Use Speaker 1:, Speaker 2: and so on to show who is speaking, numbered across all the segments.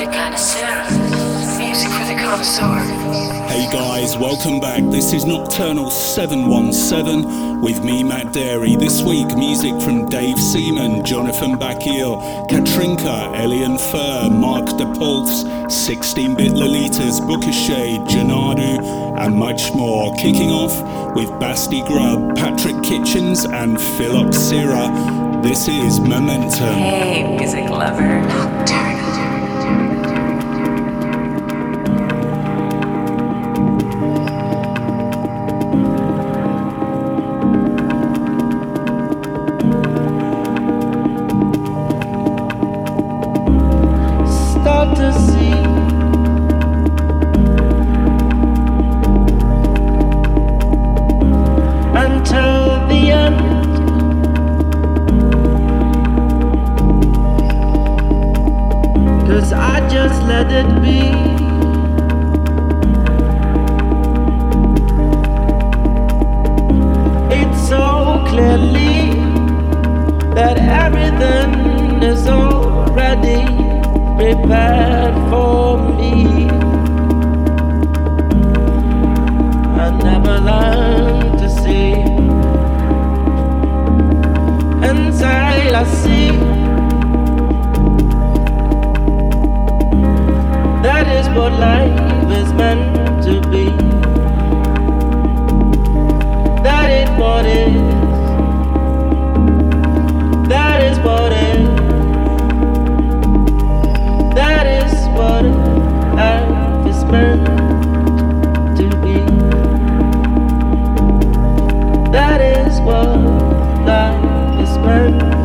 Speaker 1: Hey guys, welcome back. This is Nocturnal 717 with me, Matt Darey. This week, music from Dave Seaman, Jonathan Bakil, Katrinka, Elian Fur, Marc DePulse, 16 bit Lolitas, Booka Shade, Janadu, and much more. Kicking off with Basti Grubb, Patrick Kitchens, and Phylloxera. This is Momentum.
Speaker 2: Hey, music lover. Nocturnal.
Speaker 1: what life is worth.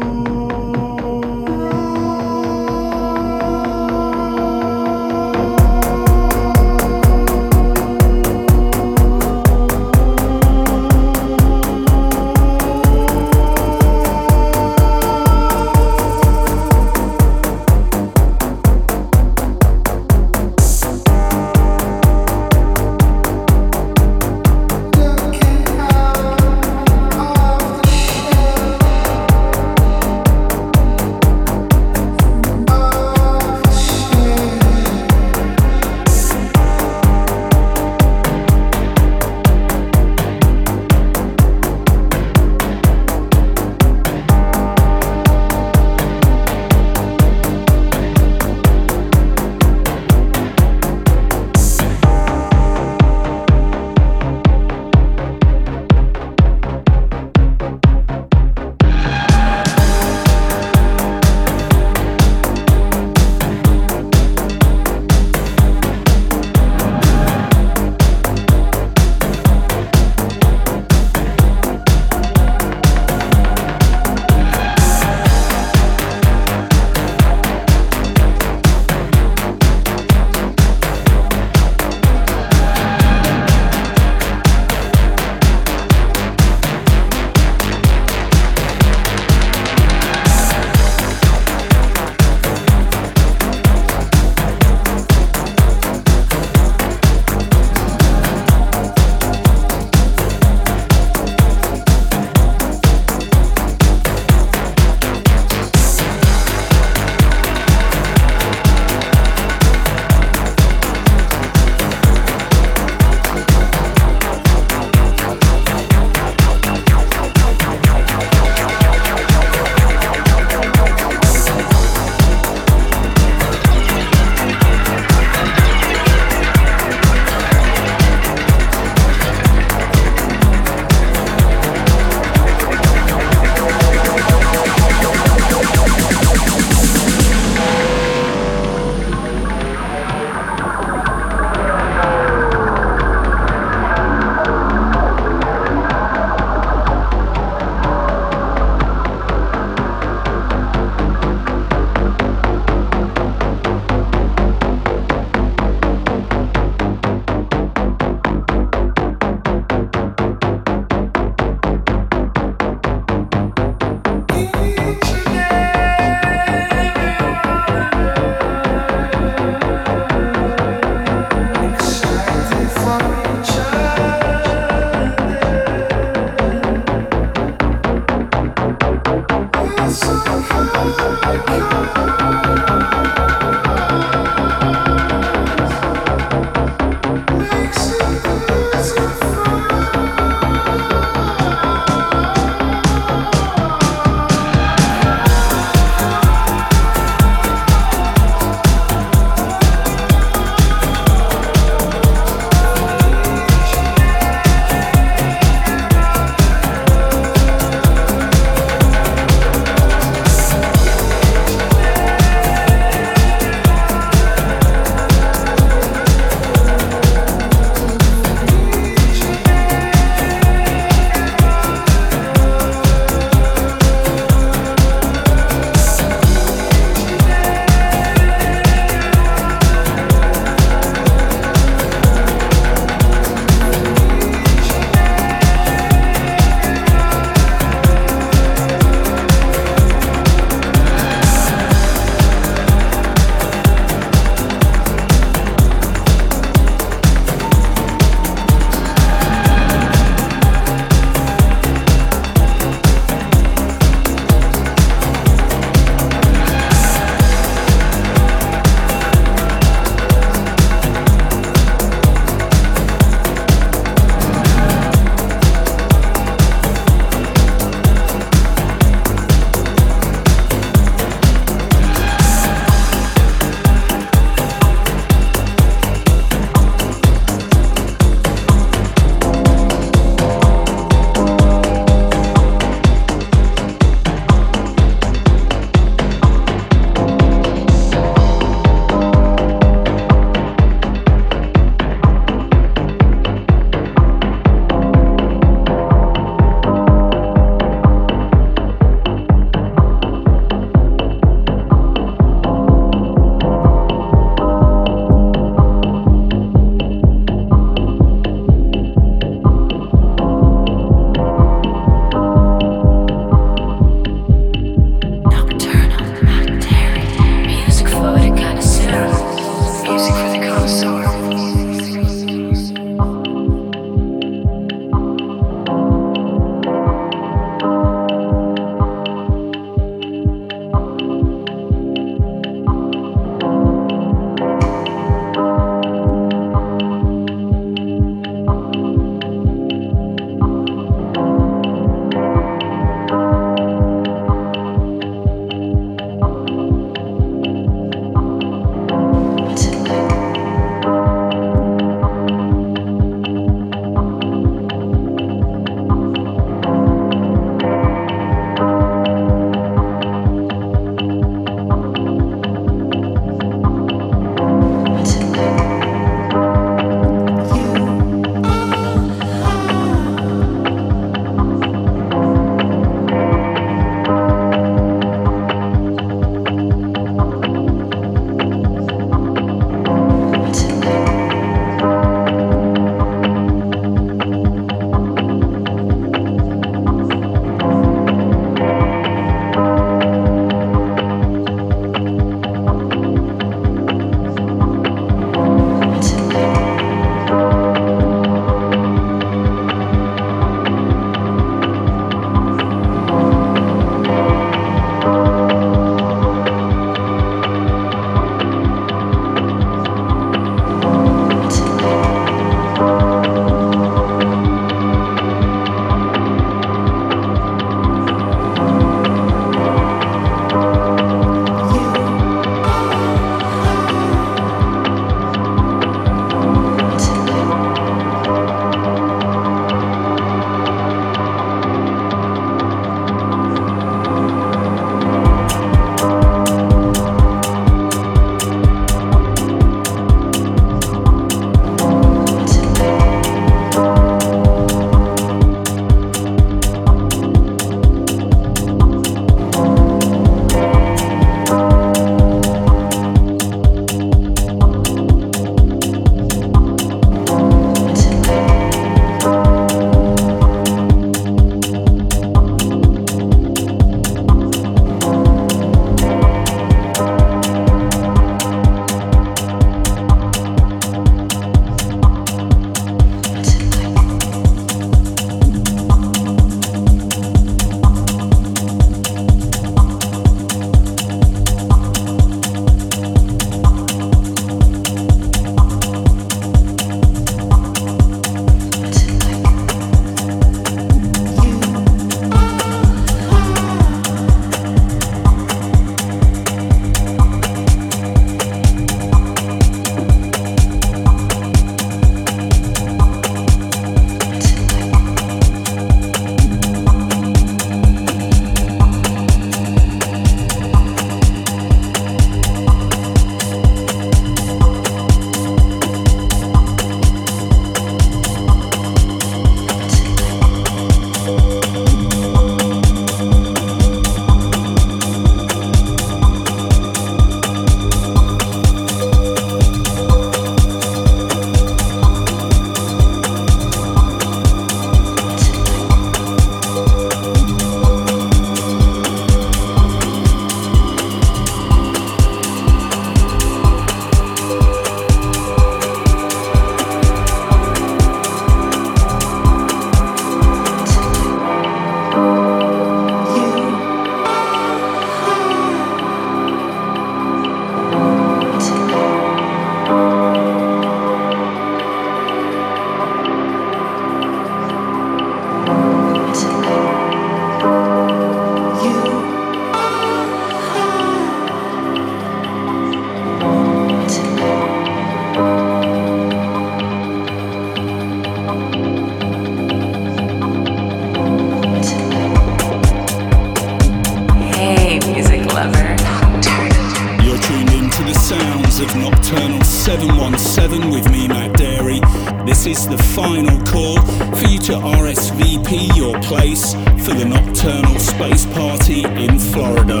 Speaker 1: Party in Florida.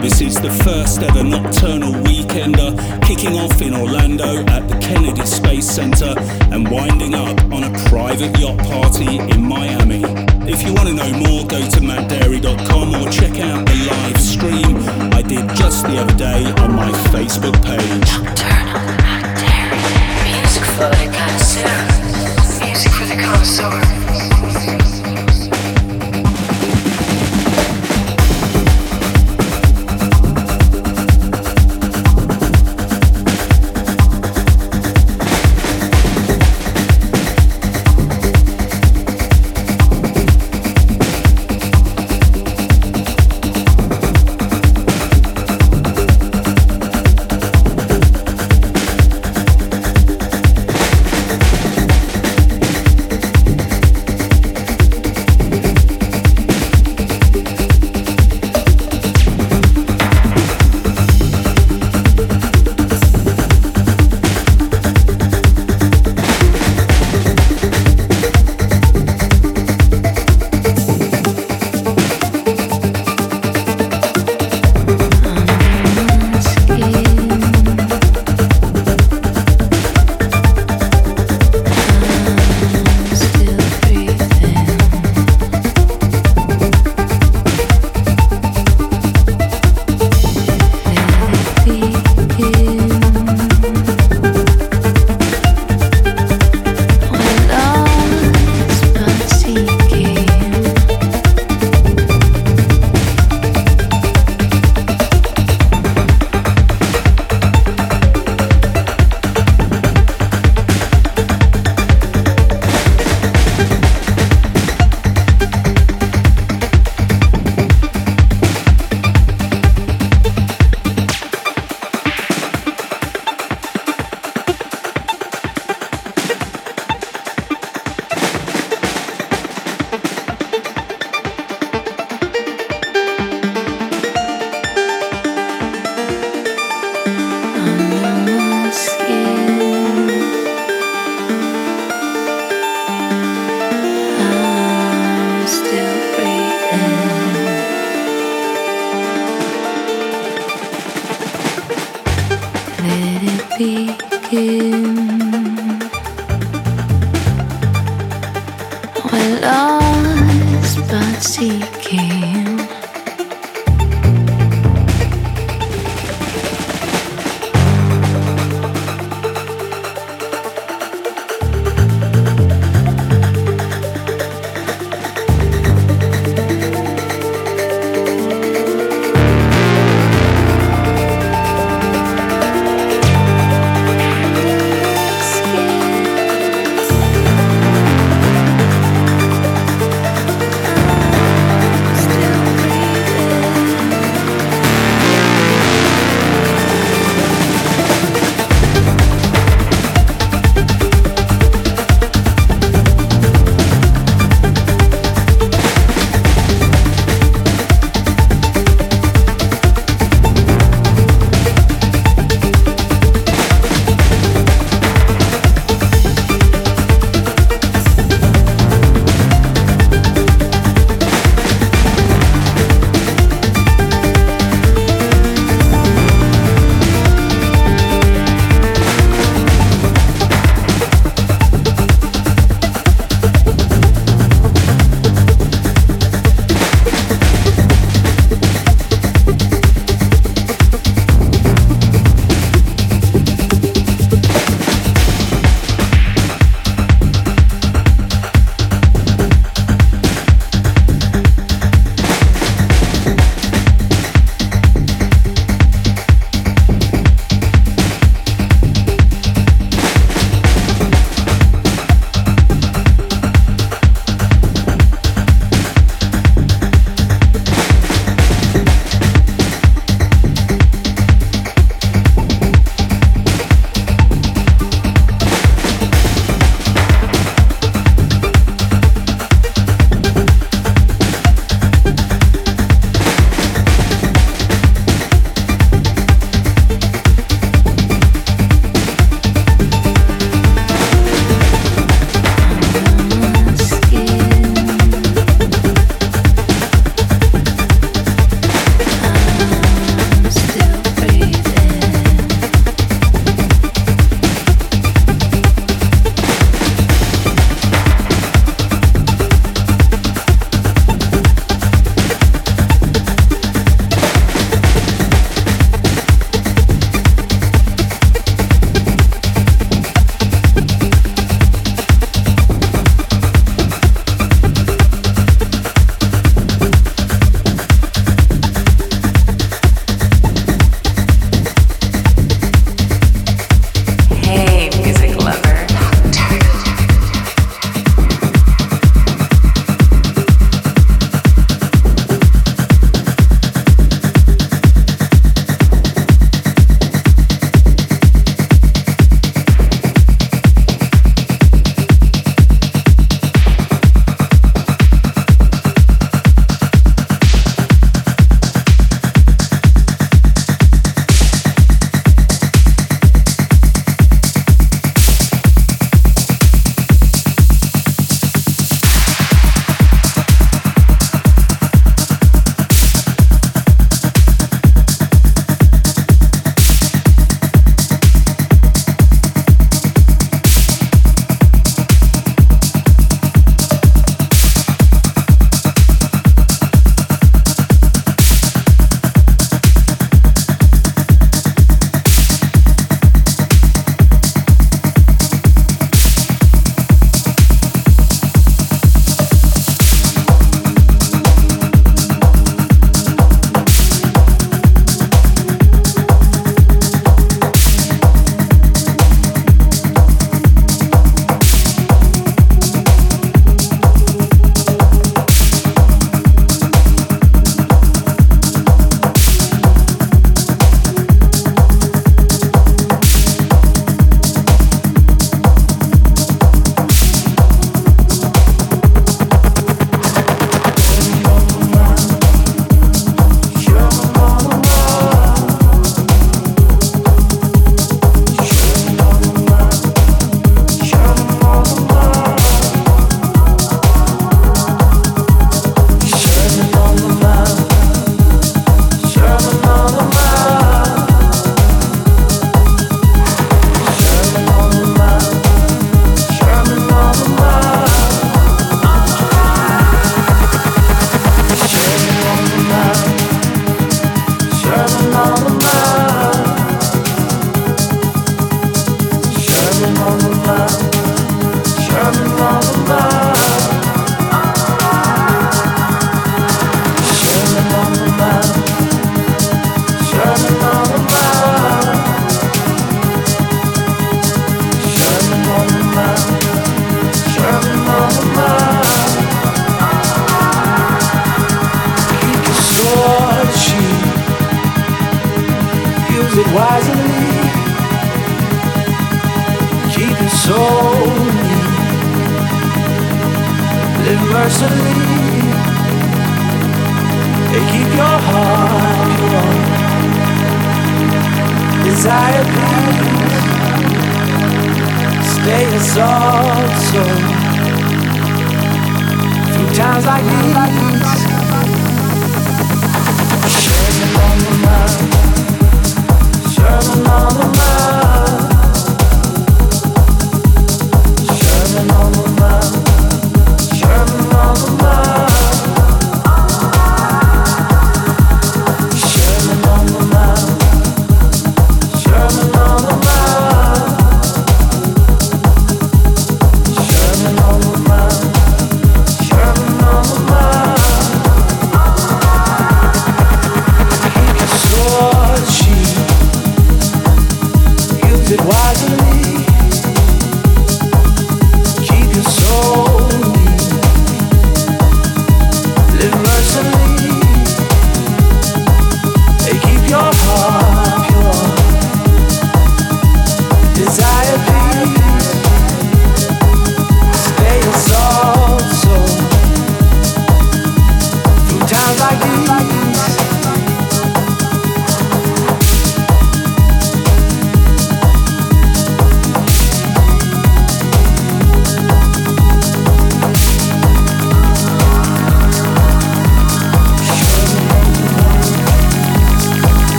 Speaker 1: This is the first ever Nocturnal Weekender kicking off in Orlando at the Kennedy Space Center and winding up on a private yacht party in Miami. If you want to know more, go to mattdarey.com or check out the live stream I did just the other day on my Facebook page.
Speaker 3: Nocturnal, Matt Darey. Music for the connoisseur. Music for the connoisseur.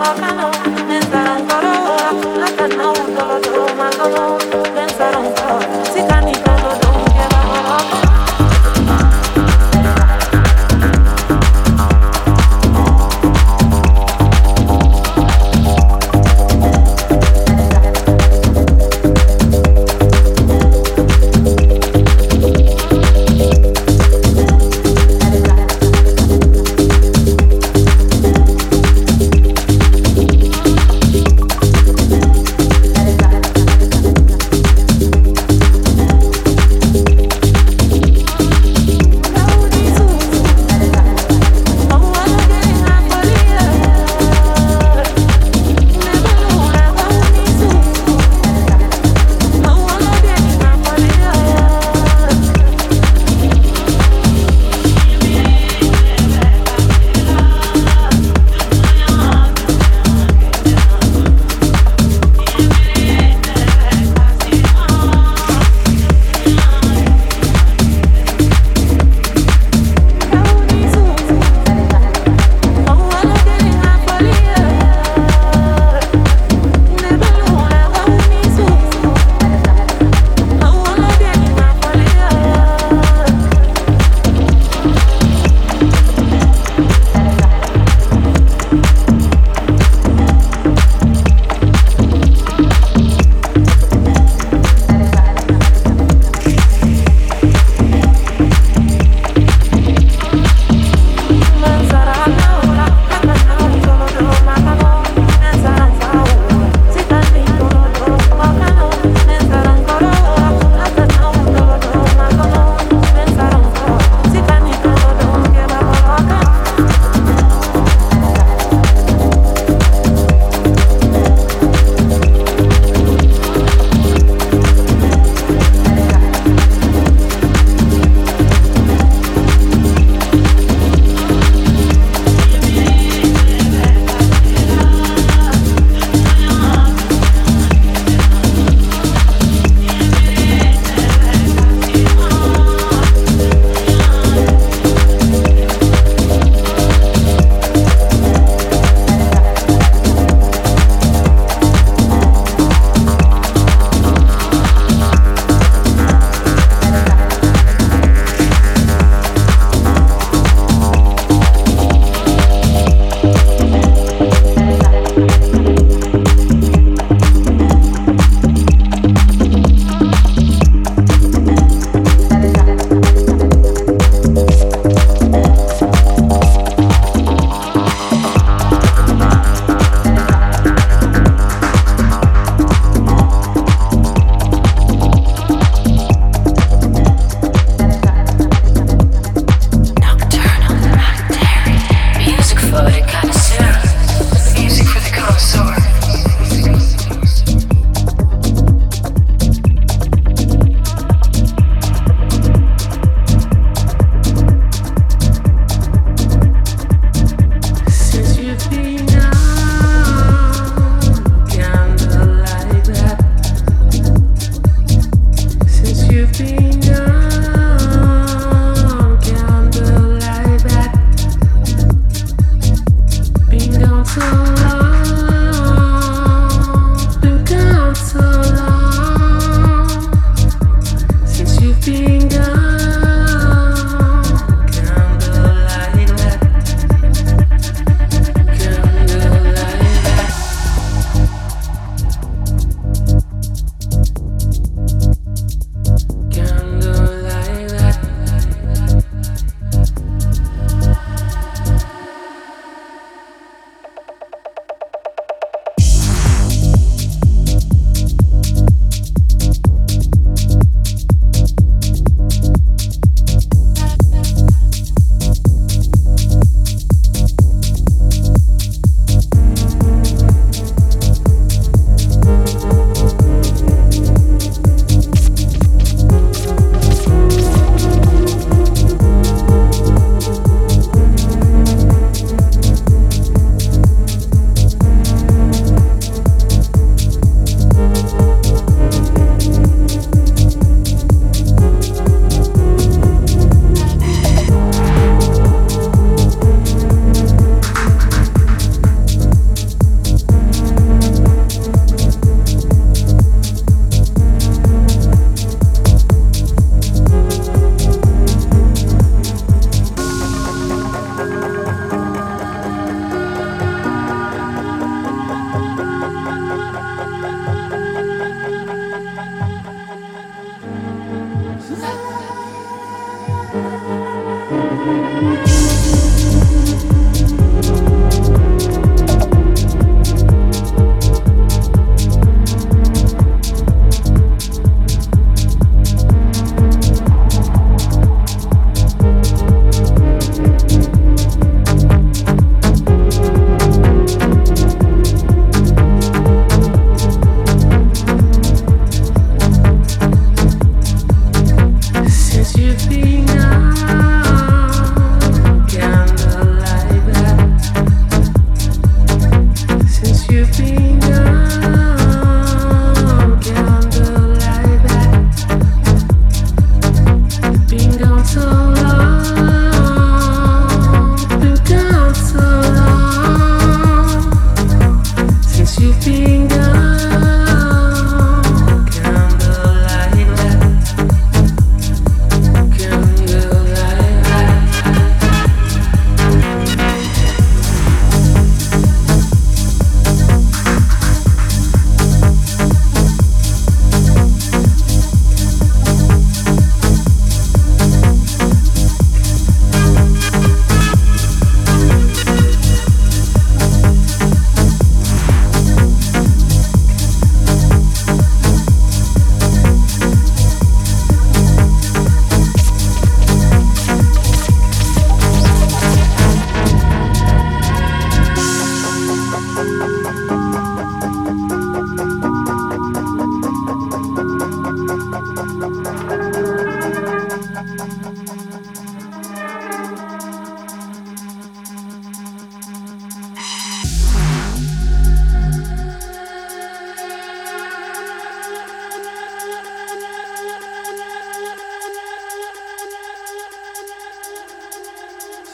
Speaker 4: I
Speaker 5: can know, inside I got a I I know, got
Speaker 1: know.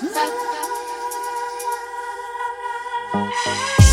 Speaker 1: La, la, la, la.